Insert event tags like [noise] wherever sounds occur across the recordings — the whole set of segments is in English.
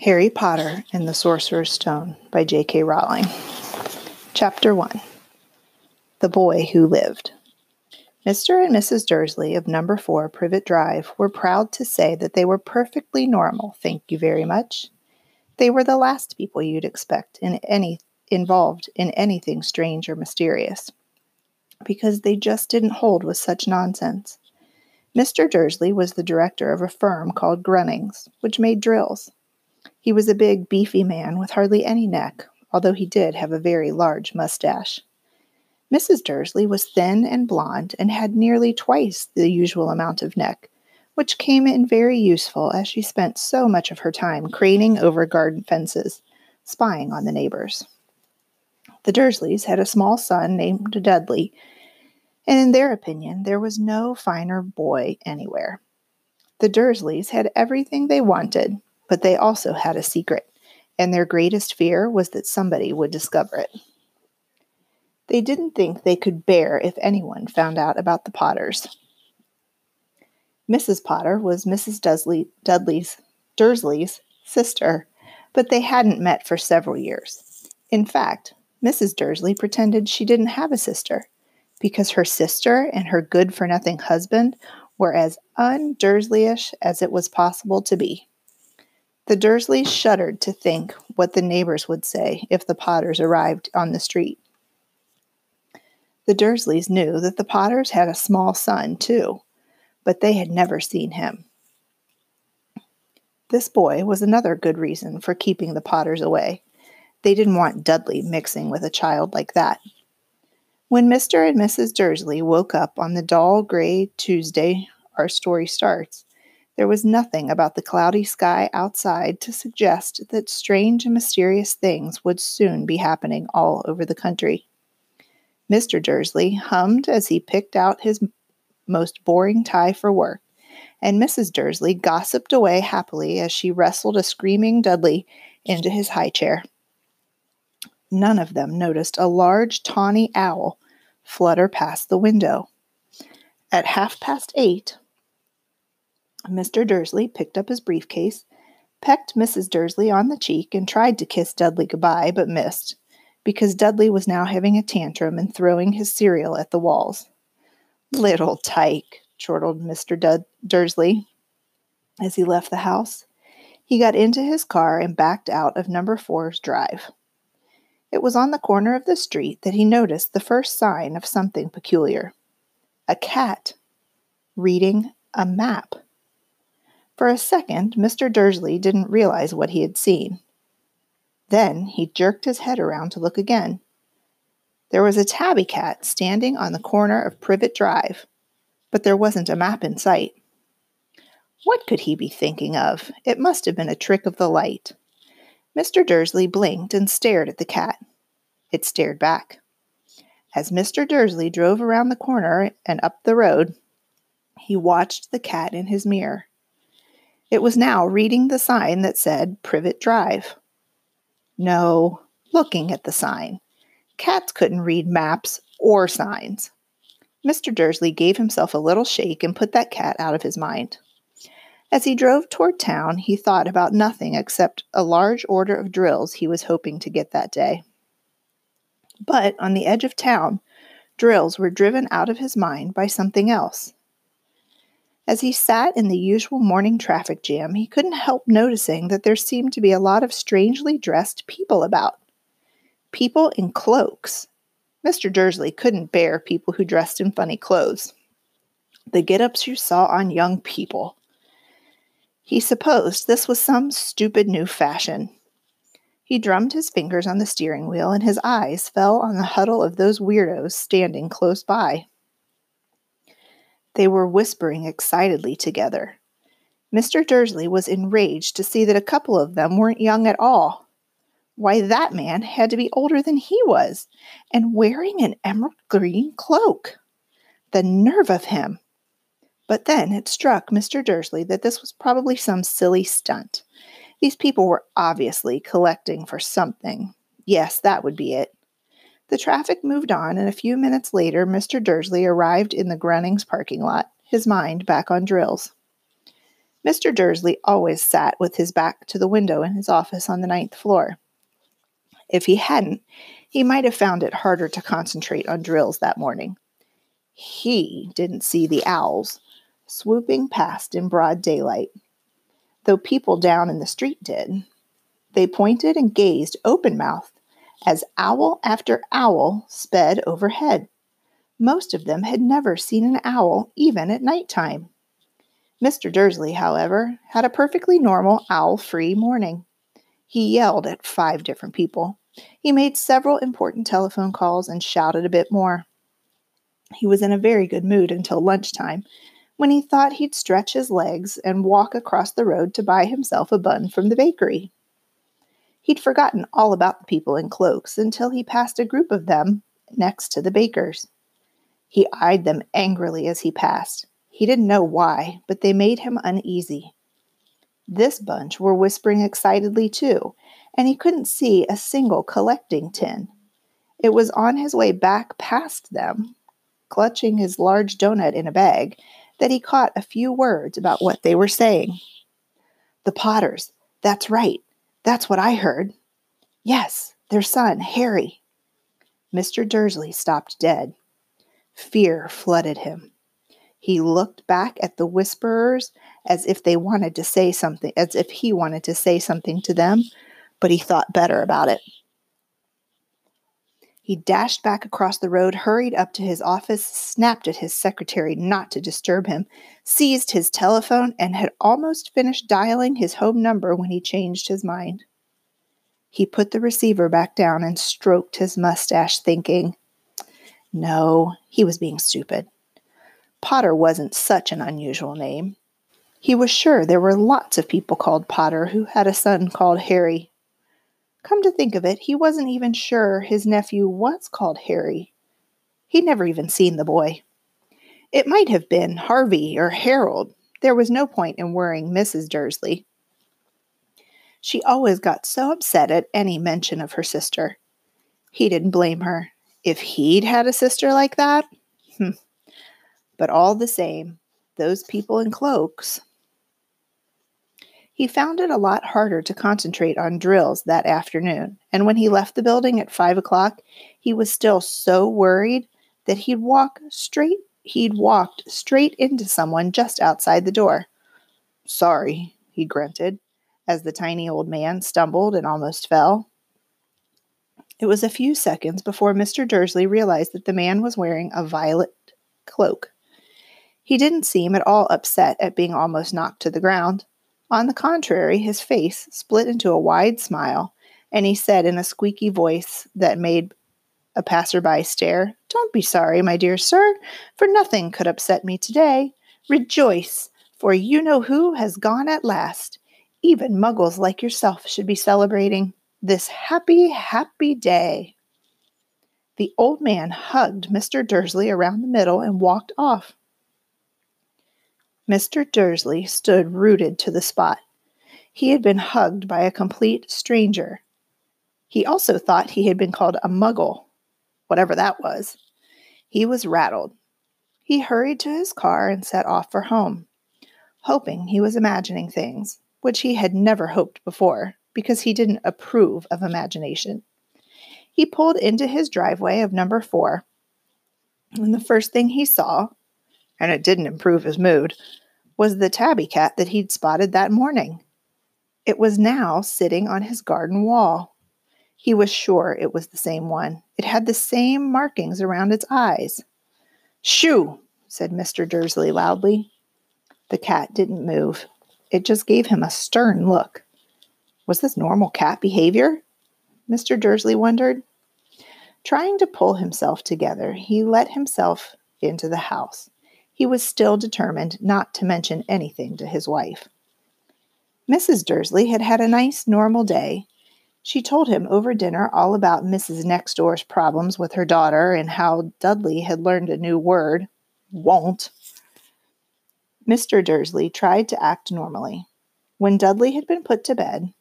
Harry Potter and the Sorcerer's Stone by J.K. Rowling. Chapter 1 The Boy Who Lived. Mr. and Mrs. Dursley of number 4 Privet Drive were proud to say that they were perfectly normal, thank you very much. They were the last people you'd expect in any involved in anything strange or mysterious, because they just didn't hold with such nonsense. Mr. Dursley was the director of a firm called Grunnings, which made drills. He was a big, beefy man with hardly any neck, although he did have a very large mustache. Mrs. Dursley was thin and blonde and had nearly twice the usual amount of neck, which came in very useful as she spent so much of her time craning over garden fences, spying on the neighbors. The Dursleys had a small son named Dudley, and in their opinion, there was no finer boy anywhere. The Dursleys had everything they wanted, but they also had a secret, and their greatest fear was that somebody would discover it. They didn't think they could bear if anyone found out about the Potters. Mrs. Potter was Mrs. Dudley, Dudley's Dursley's sister, but they hadn't met for several years. In fact, Mrs. Dursley pretended she didn't have a sister because her sister and her good for nothing husband were as Dursleyish as it was possible to be. The Dursleys shuddered to think what the neighbors would say if the Potters arrived on the street. The Dursleys knew that the Potters had a small son, too, but they had never seen him. This boy was another good reason for keeping the Potters away. They didn't want Dudley mixing with a child like that. When Mr. and Mrs. Dursley woke up on the dull gray Tuesday our story starts, there was nothing about the cloudy sky outside to suggest that strange and mysterious things would soon be happening all over the country. Mr. Dursley hummed as he picked out his most boring tie for work, and Mrs. Dursley gossiped away happily as she wrestled a screaming Dudley into his high chair. None of them noticed a large tawny owl flutter past the window. At half past eight, Mr. Dursley picked up his briefcase, pecked Mrs. Dursley on the cheek, and tried to kiss Dudley goodbye, but missed, because Dudley was now having a tantrum and throwing his cereal at the walls. Little tyke, chortled Mr. Dud- Dursley as he left the house. He got into his car and backed out of number four's drive. It was on the corner of the street that he noticed the first sign of something peculiar a cat reading a map. For a second, Mr. Dursley didn't realize what he had seen. Then he jerked his head around to look again. There was a tabby cat standing on the corner of Privet Drive, but there wasn't a map in sight. What could he be thinking of? It must have been a trick of the light. Mr. Dursley blinked and stared at the cat. It stared back. As Mr. Dursley drove around the corner and up the road, he watched the cat in his mirror. It was now reading the sign that said Privet Drive. No, looking at the sign. Cats couldn't read maps or signs. Mr. Dursley gave himself a little shake and put that cat out of his mind. As he drove toward town, he thought about nothing except a large order of drills he was hoping to get that day. But on the edge of town, drills were driven out of his mind by something else. As he sat in the usual morning traffic jam, he couldn't help noticing that there seemed to be a lot of strangely dressed people about. People in cloaks. Mr. Dursley couldn't bear people who dressed in funny clothes. The get ups you saw on young people. He supposed this was some stupid new fashion. He drummed his fingers on the steering wheel, and his eyes fell on the huddle of those weirdos standing close by. They were whispering excitedly together. Mr. Dursley was enraged to see that a couple of them weren't young at all. Why, that man had to be older than he was, and wearing an emerald green cloak. The nerve of him! But then it struck Mr. Dursley that this was probably some silly stunt. These people were obviously collecting for something. Yes, that would be it. The traffic moved on, and a few minutes later, Mr. Dursley arrived in the Grunnings parking lot, his mind back on drills. Mr. Dursley always sat with his back to the window in his office on the ninth floor. If he hadn't, he might have found it harder to concentrate on drills that morning. He didn't see the owls swooping past in broad daylight, though people down in the street did. They pointed and gazed open mouthed as owl after owl sped overhead. Most of them had never seen an owl, even at night time. Mr. Dursley, however, had a perfectly normal owl free morning. He yelled at five different people. He made several important telephone calls and shouted a bit more. He was in a very good mood until lunchtime, when he thought he'd stretch his legs and walk across the road to buy himself a bun from the bakery. He'd forgotten all about the people in cloaks until he passed a group of them next to the baker's. He eyed them angrily as he passed. He didn't know why, but they made him uneasy. This bunch were whispering excitedly too, and he couldn't see a single collecting tin. It was on his way back past them, clutching his large donut in a bag, that he caught a few words about what they were saying. The Potters. That's right. That's what I heard. Yes, their son, Harry. Mr. Dursley stopped dead. Fear flooded him. He looked back at the whisperers as if they wanted to say something, as if he wanted to say something to them, but he thought better about it. He dashed back across the road, hurried up to his office, snapped at his secretary not to disturb him, seized his telephone, and had almost finished dialing his home number when he changed his mind. He put the receiver back down and stroked his mustache, thinking, no, he was being stupid. Potter wasn't such an unusual name. He was sure there were lots of people called Potter who had a son called Harry. Come to think of it, he wasn't even sure his nephew was called Harry. He'd never even seen the boy. It might have been Harvey or Harold. There was no point in worrying Mrs. Dursley. She always got so upset at any mention of her sister. He didn't blame her. If he'd had a sister like that, hmm. but all the same, those people in cloaks. He found it a lot harder to concentrate on drills that afternoon, and when he left the building at five o'clock, he was still so worried that he'd walk straight he'd walked straight into someone just outside the door. Sorry, he grunted, as the tiny old man stumbled and almost fell. It was a few seconds before Mr. Dursley realized that the man was wearing a violet cloak. He didn't seem at all upset at being almost knocked to the ground. On the contrary, his face split into a wide smile, and he said in a squeaky voice that made a passerby stare, Don't be sorry, my dear sir, for nothing could upset me today. Rejoice, for you know who has gone at last. Even muggles like yourself should be celebrating this happy, happy day. The old man hugged Mr. Dursley around the middle and walked off. Mr. Dursley stood rooted to the spot. He had been hugged by a complete stranger. He also thought he had been called a muggle, whatever that was. He was rattled. He hurried to his car and set off for home, hoping he was imagining things, which he had never hoped before because he didn't approve of imagination. He pulled into his driveway of number four, and the first thing he saw, and it didn't improve his mood, was the tabby cat that he'd spotted that morning. It was now sitting on his garden wall. He was sure it was the same one. It had the same markings around its eyes. Shoo! said Mr. Dursley loudly. The cat didn't move. It just gave him a stern look. Was this normal cat behavior? Mr. Dursley wondered. Trying to pull himself together, he let himself into the house. He was still determined not to mention anything to his wife. Mrs. Dursley had had a nice, normal day. She told him over dinner all about Mrs. Nextdoor's problems with her daughter and how Dudley had learned a new word, won't. Mr. Dursley tried to act normally. When Dudley had been put to bed,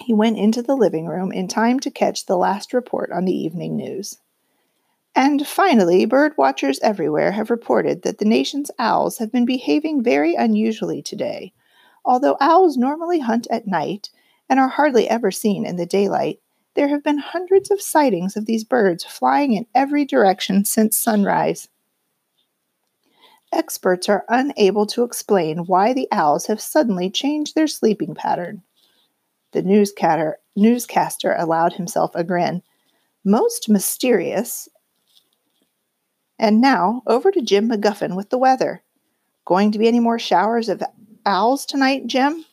he went into the living room in time to catch the last report on the evening news. And finally, bird watchers everywhere have reported that the nation's owls have been behaving very unusually today. Although owls normally hunt at night and are hardly ever seen in the daylight, there have been hundreds of sightings of these birds flying in every direction since sunrise. Experts are unable to explain why the owls have suddenly changed their sleeping pattern. The newscaster, allowed himself a grin. Most mysterious. And now, over to Jim McGuffin with the weather. Going to be any more showers of owls tonight, Jim?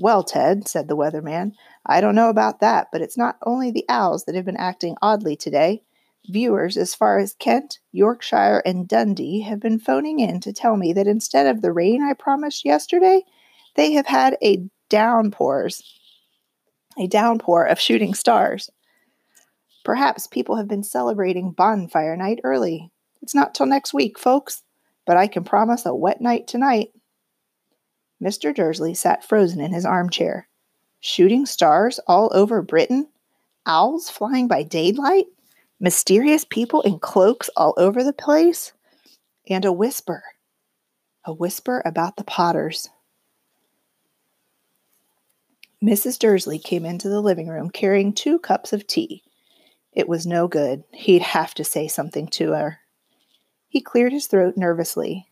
Well, Ted, said the weatherman, I don't know about that, but it's not only the owls that have been acting oddly today. Viewers as far as Kent, Yorkshire, and Dundee have been phoning in to tell me that instead of the rain I promised yesterday, they have had a downpours, a downpour of shooting stars. Perhaps people have been celebrating bonfire night early. It's not till next week, folks, but I can promise a wet night tonight. Mr. Dursley sat frozen in his armchair. Shooting stars all over Britain? Owls flying by daylight? mysterious people in cloaks all over the place, and a whisper a whisper about the Potters. Mrs. Dursley came into the living room carrying two cups of tea. It was no good. He'd have to say something to her. He cleared his throat nervously.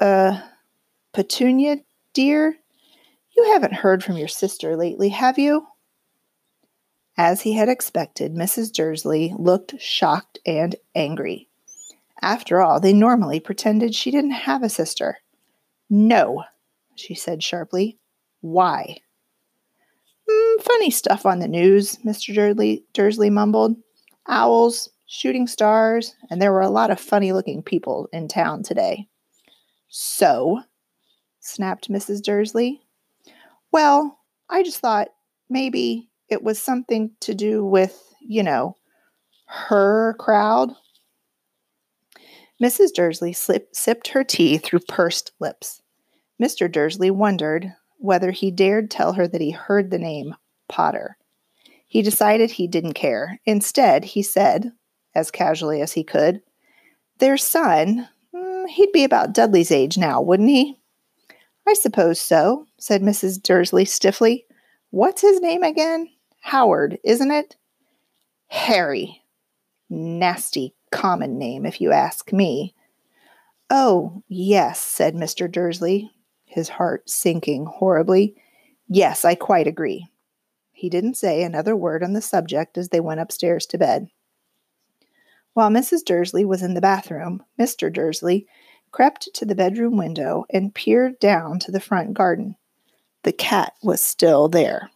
Uh, Petunia, dear, you haven't heard from your sister lately, have you? As he had expected, Mrs. Dursley looked shocked and angry. After all, they normally pretended she didn't have a sister. No, she said sharply. Why? Mm, funny stuff on the news, Mr. Dursley, Dursley mumbled. Owls, shooting stars, and there were a lot of funny looking people in town today. So, snapped Mrs. Dursley. Well, I just thought maybe it was something to do with, you know, her crowd. Mrs. Dursley slip, sipped her tea through pursed lips. Mr. Dursley wondered whether he dared tell her that he heard the name Potter. He decided he didn't care. Instead, he said, as casually as he could, Their son, mm, he'd be about Dudley's age now, wouldn't he? I suppose so, said Mrs. Dursley stiffly. What's his name again? Howard, isn't it? Harry. Nasty common name, if you ask me. Oh, yes, said Mr. Dursley, his heart sinking horribly. Yes, I quite agree. He didn't say another word on the subject as they went upstairs to bed. While Mrs. Dursley was in the bathroom, Mr. Dursley crept to the bedroom window and peered down to the front garden. The cat was still there.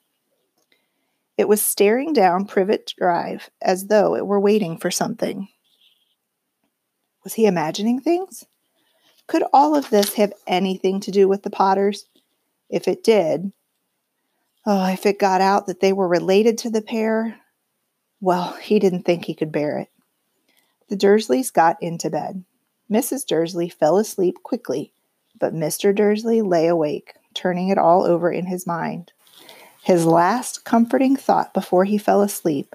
It was staring down Privet Drive as though it were waiting for something. Was he imagining things? Could all of this have anything to do with the Potters? If it did, oh, if it got out that they were related to the pair, well, he didn't think he could bear it. The Dursleys got into bed. Mrs. Dursley fell asleep quickly, but Mr. Dursley lay awake, turning it all over in his mind. His last comforting thought before he fell asleep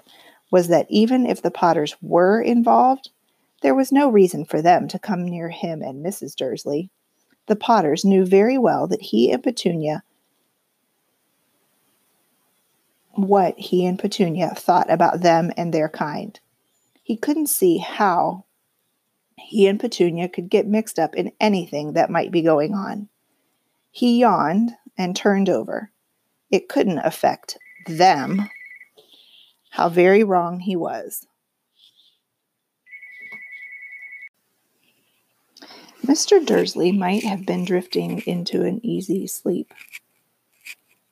was that even if the Potters were involved, there was no reason for them to come near him and Mrs. Dursley. The Potters knew very well that he and Petunia what he and Petunia thought about them and their kind. He couldn't see how he and Petunia could get mixed up in anything that might be going on. He yawned and turned over it couldn't affect them. How very wrong he was. Mr. Dursley might have been drifting into an easy sleep,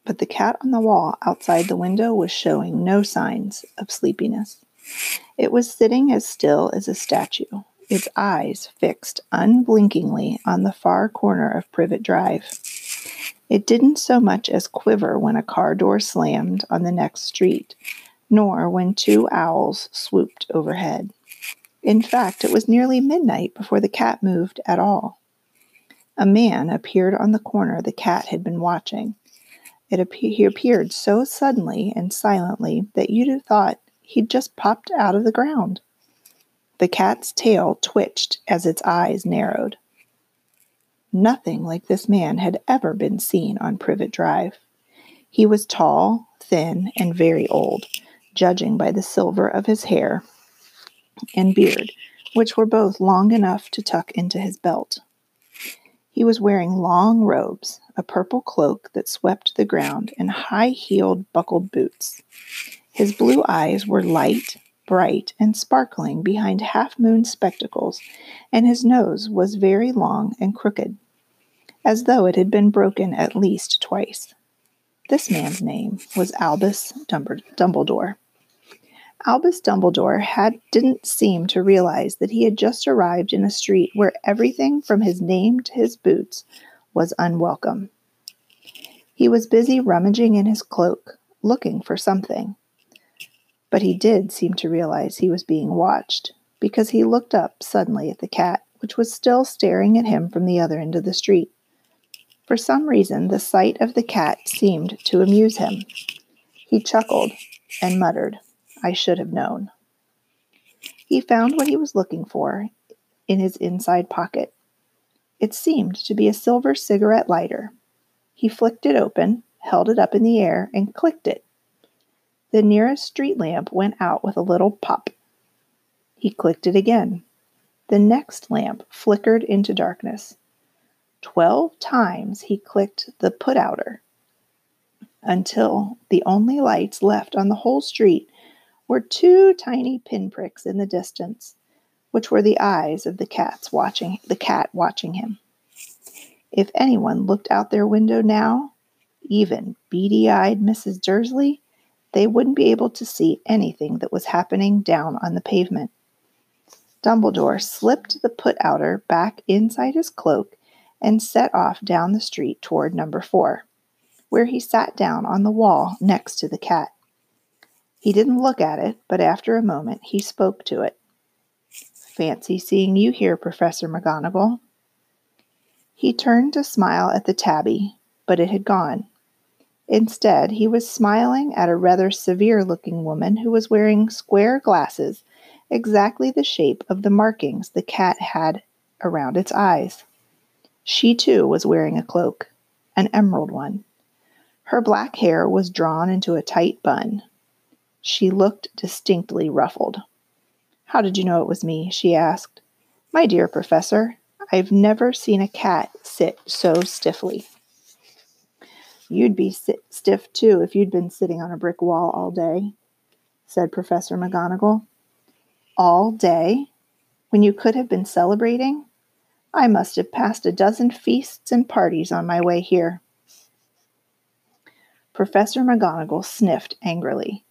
but the cat on the wall outside the window was showing no signs of sleepiness. It was sitting as still as a statue, its eyes fixed unblinkingly on the far corner of Privet Drive. It didn't so much as quiver when a car door slammed on the next street, nor when two owls swooped overhead. In fact, it was nearly midnight before the cat moved at all. A man appeared on the corner the cat had been watching. It ap- he appeared so suddenly and silently that you'd have thought he'd just popped out of the ground. The cat's tail twitched as its eyes narrowed. Nothing like this man had ever been seen on Privet Drive. He was tall, thin, and very old, judging by the silver of his hair and beard, which were both long enough to tuck into his belt. He was wearing long robes, a purple cloak that swept the ground, and high heeled buckled boots. His blue eyes were light, bright, and sparkling behind half moon spectacles, and his nose was very long and crooked, as though it had been broken at least twice. This man's name was Albus Dumbledore. Albus Dumbledore had didn't seem to realize that he had just arrived in a street where everything from his name to his boots was unwelcome. He was busy rummaging in his cloak, looking for something. But he did seem to realize he was being watched, because he looked up suddenly at the cat, which was still staring at him from the other end of the street. For some reason, the sight of the cat seemed to amuse him. He chuckled and muttered, I should have known. He found what he was looking for in his inside pocket. It seemed to be a silver cigarette lighter. He flicked it open, held it up in the air, and clicked it. The nearest street lamp went out with a little pop. He clicked it again. The next lamp flickered into darkness. Twelve times he clicked the put outer until the only lights left on the whole street were two tiny pinpricks in the distance, which were the eyes of the cats watching the cat watching him. If anyone looked out their window now, even beady-eyed Mrs. Dursley, they wouldn't be able to see anything that was happening down on the pavement. Dumbledore slipped the put outer back inside his cloak and set off down the street toward number four, where he sat down on the wall next to the cat. He didn't look at it, but after a moment he spoke to it. Fancy seeing you here, Professor McGonagall. He turned to smile at the tabby, but it had gone. Instead, he was smiling at a rather severe looking woman who was wearing square glasses, exactly the shape of the markings the cat had around its eyes. She too was wearing a cloak, an emerald one. Her black hair was drawn into a tight bun, she looked distinctly ruffled. How did you know it was me? she asked. My dear professor, I've never seen a cat sit so stiffly. You'd be sit- stiff too if you'd been sitting on a brick wall all day, said Professor McGonagall. All day? When you could have been celebrating? I must have passed a dozen feasts and parties on my way here. Professor McGonagall sniffed angrily.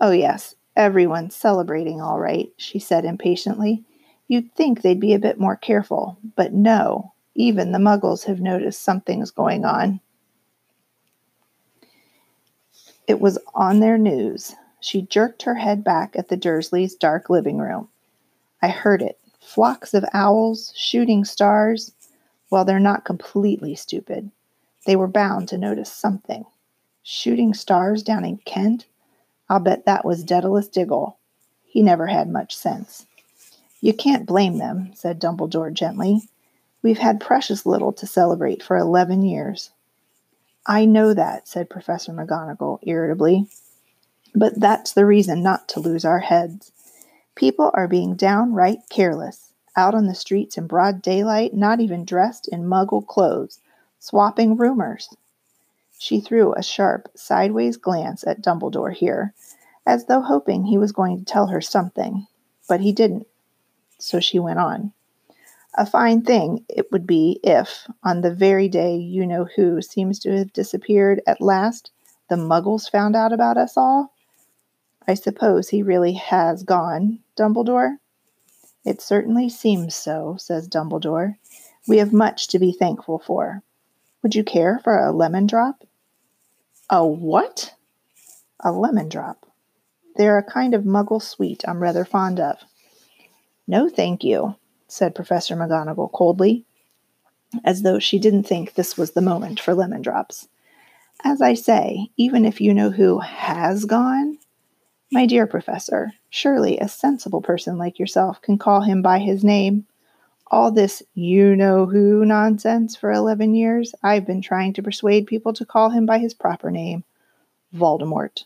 Oh, yes, everyone's celebrating all right, she said impatiently. You'd think they'd be a bit more careful, but no, even the muggles have noticed something's going on. It was on their news. She jerked her head back at the Dursleys' dark living room. I heard it. Flocks of owls, shooting stars. Well, they're not completely stupid. They were bound to notice something. Shooting stars down in Kent? I'll bet that was Daedalus Diggle. He never had much sense. You can't blame them, said Dumbledore gently. We've had precious little to celebrate for eleven years. I know that, said Professor McGonagall irritably. But that's the reason not to lose our heads. People are being downright careless, out on the streets in broad daylight, not even dressed in muggle clothes, swapping rumors. She threw a sharp, sideways glance at Dumbledore here, as though hoping he was going to tell her something, but he didn't. So she went on. A fine thing it would be if, on the very day you know who seems to have disappeared at last, the muggles found out about us all. I suppose he really has gone, Dumbledore? It certainly seems so, says Dumbledore. We have much to be thankful for. Would you care for a lemon drop? A what? A lemon drop. They're a kind of muggle sweet I'm rather fond of. No, thank you, said Professor McGonagall coldly, as though she didn't think this was the moment for lemon drops. As I say, even if you know who has gone, My dear professor, surely a sensible person like yourself can call him by his name. All this you know who nonsense for 11 years, I've been trying to persuade people to call him by his proper name Voldemort.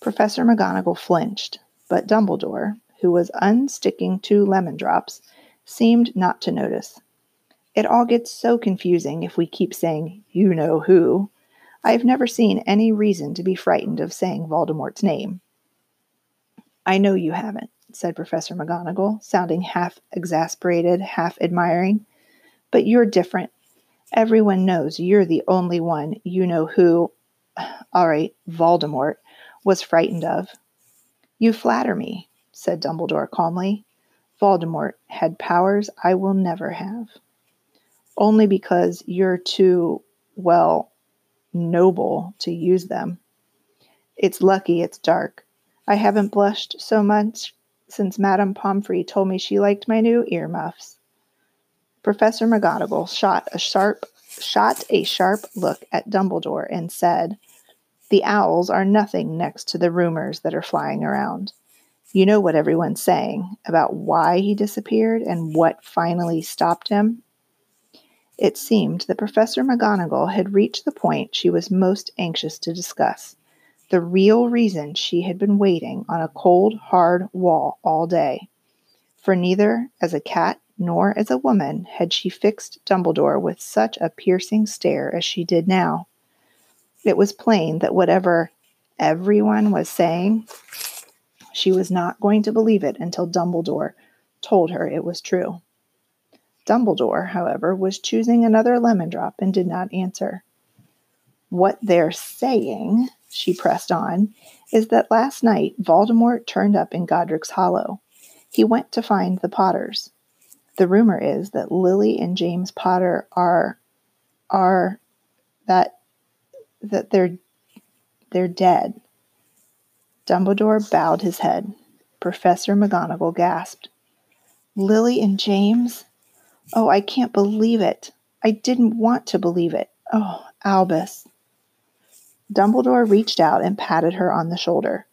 Professor McGonagall flinched, but Dumbledore, who was unsticking two lemon drops, seemed not to notice. It all gets so confusing if we keep saying, you know who. I have never seen any reason to be frightened of saying Voldemort's name. I know you haven't, said Professor McGonagall, sounding half exasperated, half admiring. But you're different. Everyone knows you're the only one you know who, [sighs] all right, Voldemort, was frightened of. You flatter me, said Dumbledore calmly. Voldemort had powers I will never have. Only because you're too, well, noble to use them. It's lucky it's dark. I haven't blushed so much since Madame Pomfrey told me she liked my new earmuffs. Professor McGonagall shot a sharp shot a sharp look at Dumbledore and said, "The owls are nothing next to the rumors that are flying around. You know what everyone's saying about why he disappeared and what finally stopped him. It seemed that Professor McGonagall had reached the point she was most anxious to discuss the real reason she had been waiting on a cold, hard wall all day. For neither as a cat nor as a woman had she fixed Dumbledore with such a piercing stare as she did now. It was plain that whatever everyone was saying, she was not going to believe it until Dumbledore told her it was true. Dumbledore, however, was choosing another lemon drop and did not answer. What they're saying, she pressed on, is that last night Voldemort turned up in Godric's Hollow. He went to find the Potters. The rumor is that Lily and James Potter are are that that they're they're dead. Dumbledore bowed his head. Professor McGonagall gasped. Lily and James? Oh, I can't believe it. I didn't want to believe it. Oh, Albus. Dumbledore reached out and patted her on the shoulder.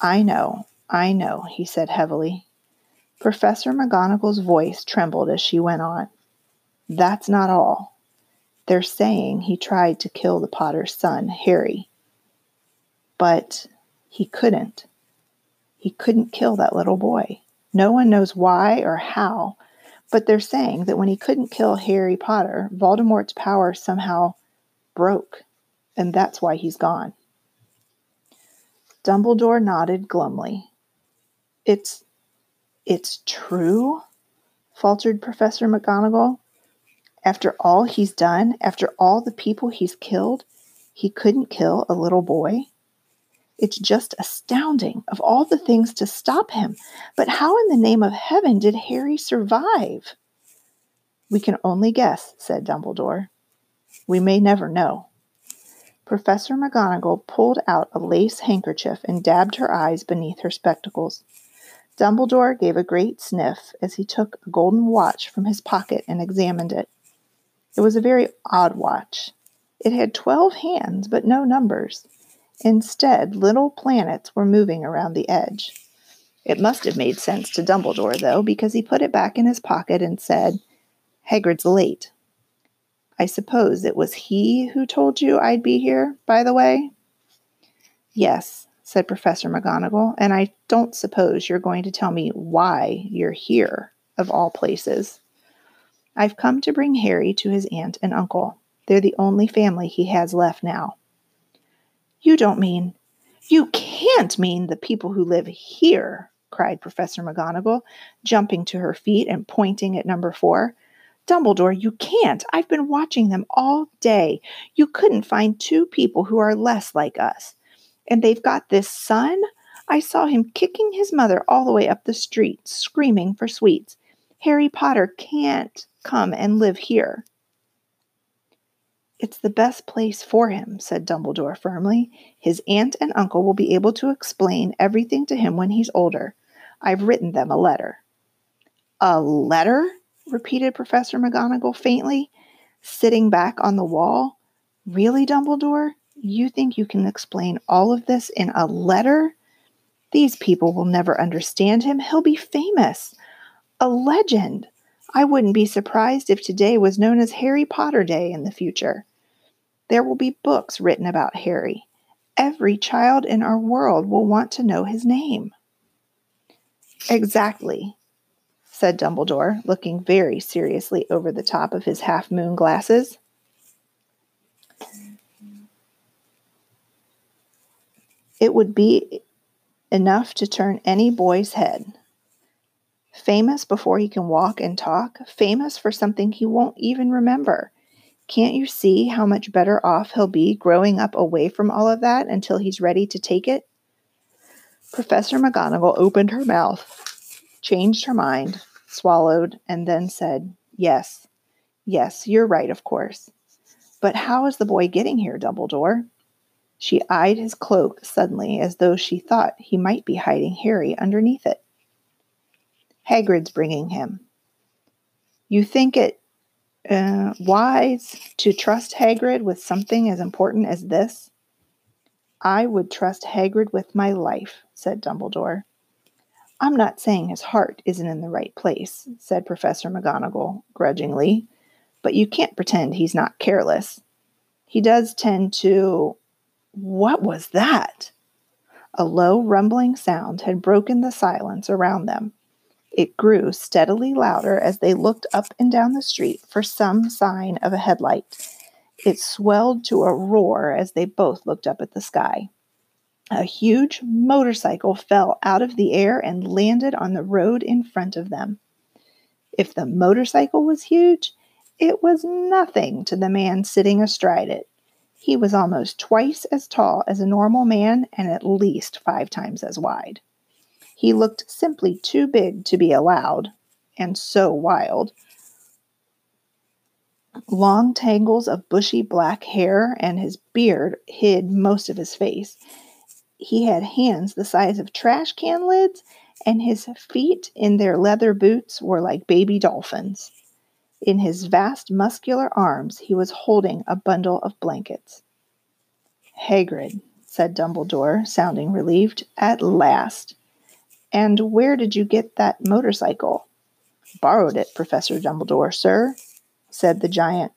I know, I know, he said heavily. Professor McGonagall's voice trembled as she went on. That's not all. They're saying he tried to kill the Potter's son, Harry. But he couldn't. He couldn't kill that little boy. No one knows why or how, but they're saying that when he couldn't kill Harry Potter, Voldemort's power somehow broke, and that's why he's gone. Dumbledore nodded glumly. It's it's true, faltered Professor McGonagall. After all he's done, after all the people he's killed, he couldn't kill a little boy. It's just astounding of all the things to stop him. But how in the name of heaven did Harry survive? We can only guess, said Dumbledore. We may never know. Professor McGonagall pulled out a lace handkerchief and dabbed her eyes beneath her spectacles. Dumbledore gave a great sniff as he took a golden watch from his pocket and examined it. It was a very odd watch. It had twelve hands, but no numbers. Instead, little planets were moving around the edge. It must have made sense to Dumbledore, though, because he put it back in his pocket and said, Hagrid's late. I suppose it was he who told you I'd be here, by the way? Yes, said Professor McGonagall, and I don't suppose you're going to tell me why you're here, of all places. I've come to bring Harry to his aunt and uncle. They're the only family he has left now. You don't mean, you can't mean the people who live here, cried Professor McGonagall, jumping to her feet and pointing at number four. Dumbledore, you can't. I've been watching them all day. You couldn't find two people who are less like us. And they've got this son. I saw him kicking his mother all the way up the street, screaming for sweets. Harry Potter can't come and live here. It's the best place for him, said Dumbledore firmly. His aunt and uncle will be able to explain everything to him when he's older. I've written them a letter. A letter? Repeated Professor McGonagall faintly, sitting back on the wall. Really, Dumbledore? you think you can explain all of this in a letter? These people will never understand him. He'll be famous, a legend. I wouldn't be surprised if today was known as Harry Potter Day in the future. There will be books written about Harry. Every child in our world will want to know his name. Exactly, said Dumbledore, looking very seriously over the top of his half moon glasses. It would be enough to turn any boy's head. Famous before he can walk and talk, famous for something he won't even remember. Can't you see how much better off he'll be growing up away from all of that until he's ready to take it? Professor McGonagall opened her mouth, changed her mind, swallowed, and then said, Yes, yes, you're right, of course. But how is the boy getting here, Dumbledore? She eyed his cloak suddenly as though she thought he might be hiding Harry underneath it. Hagrid's bringing him. You think it uh, wise to trust Hagrid with something as important as this? I would trust Hagrid with my life, said Dumbledore. I'm not saying his heart isn't in the right place, said Professor McGonagall grudgingly, but you can't pretend he's not careless. He does tend to. What was that? A low rumbling sound had broken the silence around them. It grew steadily louder as they looked up and down the street for some sign of a headlight. It swelled to a roar as they both looked up at the sky. A huge motorcycle fell out of the air and landed on the road in front of them. If the motorcycle was huge, it was nothing to the man sitting astride it. He was almost twice as tall as a normal man and at least five times as wide. He looked simply too big to be allowed, and so wild. Long tangles of bushy black hair and his beard hid most of his face. He had hands the size of trash can lids, and his feet in their leather boots were like baby dolphins. In his vast muscular arms he was holding a bundle of blankets. Hagrid, said Dumbledore, sounding relieved, at last. And where did you get that motorcycle? Borrowed it, Professor Dumbledore, sir, said the giant.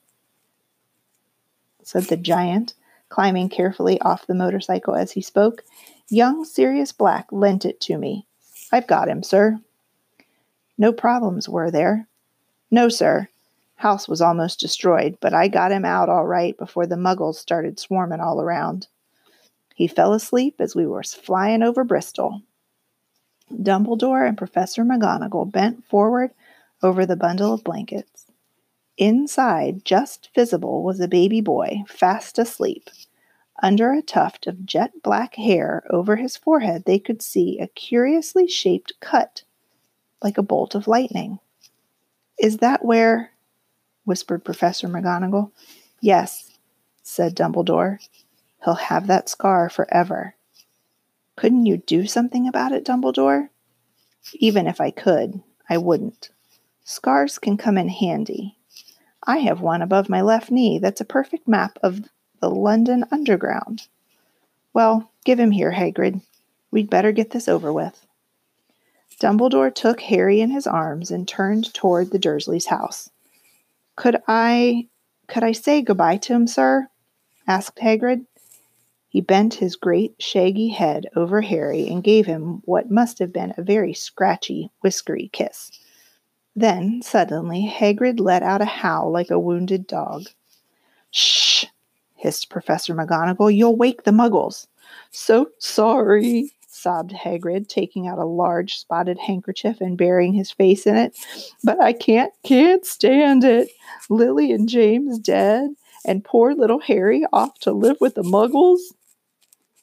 Said the giant, climbing carefully off the motorcycle as he spoke. Young Sirius Black lent it to me. I've got him, sir. No problems, were there? No, sir. House was almost destroyed, but I got him out all right before the muggles started swarming all around. He fell asleep as we were flying over Bristol. Dumbledore and Professor McGonagall bent forward over the bundle of blankets. Inside, just visible, was a baby boy, fast asleep. Under a tuft of jet black hair over his forehead, they could see a curiously shaped cut, like a bolt of lightning. Is that where? whispered Professor McGonagall. Yes, said Dumbledore. He'll have that scar forever. Couldn't you do something about it, Dumbledore? Even if I could, I wouldn't. Scars can come in handy. I have one above my left knee that's a perfect map of the London Underground. Well, give him here, Hagrid. We'd better get this over with. Dumbledore took Harry in his arms and turned toward the Dursleys' house. Could I could I say goodbye to him, sir? asked Hagrid. He bent his great shaggy head over Harry and gave him what must have been a very scratchy, whiskery kiss. Then, suddenly, Hagrid let out a howl like a wounded dog. Shh! hissed Professor McGonagall. You'll wake the muggles. So sorry, sobbed Hagrid, taking out a large spotted handkerchief and burying his face in it. But I can't, can't stand it. Lily and James dead, and poor little Harry off to live with the muggles.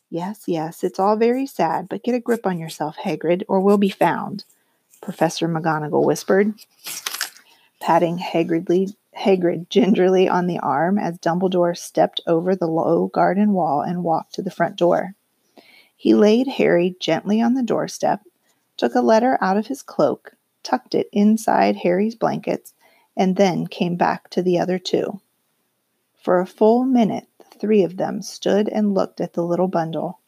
Yes, yes, it's all very sad, but get a grip on yourself, Hagrid, or we'll be found, Professor McGonagall whispered, patting Hagridly, Hagrid gingerly on the arm as Dumbledore stepped over the low garden wall and walked to the front door. He laid Harry gently on the doorstep, took a letter out of his cloak, tucked it inside Harry's blankets, and then came back to the other two. For a full minute, the three of them stood and looked at the little bundle.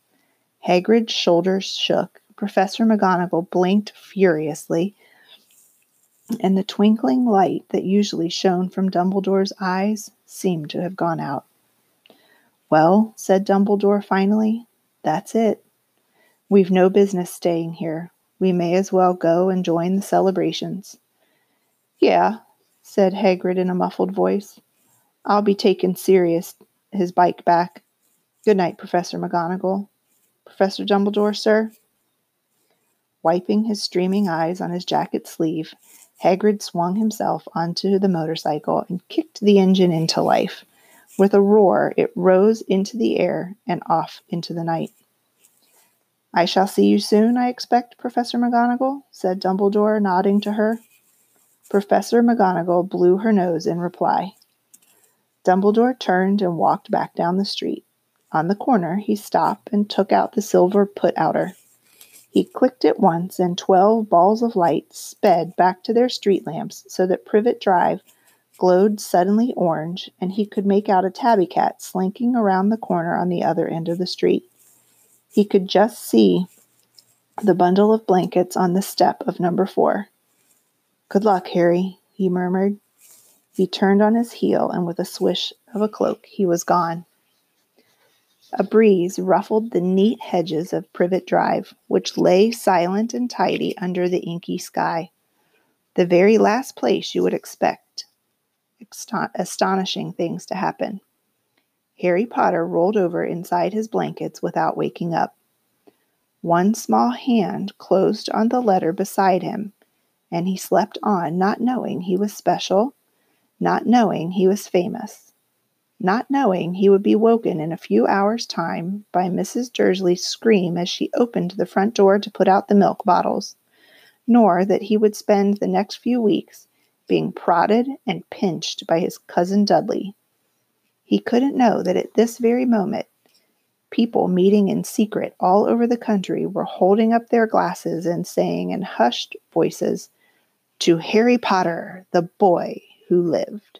Hagrid's shoulders shook. Professor McGonagall blinked furiously, and the twinkling light that usually shone from Dumbledore's eyes seemed to have gone out. Well, said Dumbledore finally, that's it. We've no business staying here. We may as well go and join the celebrations. Yeah, said Hagrid in a muffled voice. I'll be taking Sirius his bike back. Good night, Professor McGonagall. Professor Dumbledore, sir? Wiping his streaming eyes on his jacket sleeve, Hagrid swung himself onto the motorcycle and kicked the engine into life. With a roar, it rose into the air and off into the night. I shall see you soon, I expect, Professor McGonagall, said Dumbledore, nodding to her. Professor McGonagall blew her nose in reply. Dumbledore turned and walked back down the street. On the corner, he stopped and took out the silver put outer. He clicked it once, and twelve balls of light sped back to their street lamps so that Privet Drive glowed suddenly orange, and he could make out a tabby cat slinking around the corner on the other end of the street. He could just see the bundle of blankets on the step of number four. Good luck, Harry, he murmured. He turned on his heel, and with a swish of a cloak, he was gone. A breeze ruffled the neat hedges of Privet Drive, which lay silent and tidy under the inky sky. The very last place you would expect astonishing things to happen. Harry Potter rolled over inside his blankets without waking up. One small hand closed on the letter beside him, and he slept on, not knowing he was special, not knowing he was famous not knowing he would be woken in a few hours' time by Mrs. Dursley's scream as she opened the front door to put out the milk bottles, nor that he would spend the next few weeks being prodded and pinched by his cousin Dudley. He couldn't know that at this very moment, people meeting in secret all over the country were holding up their glasses and saying in hushed voices, To Harry Potter, the boy who lived.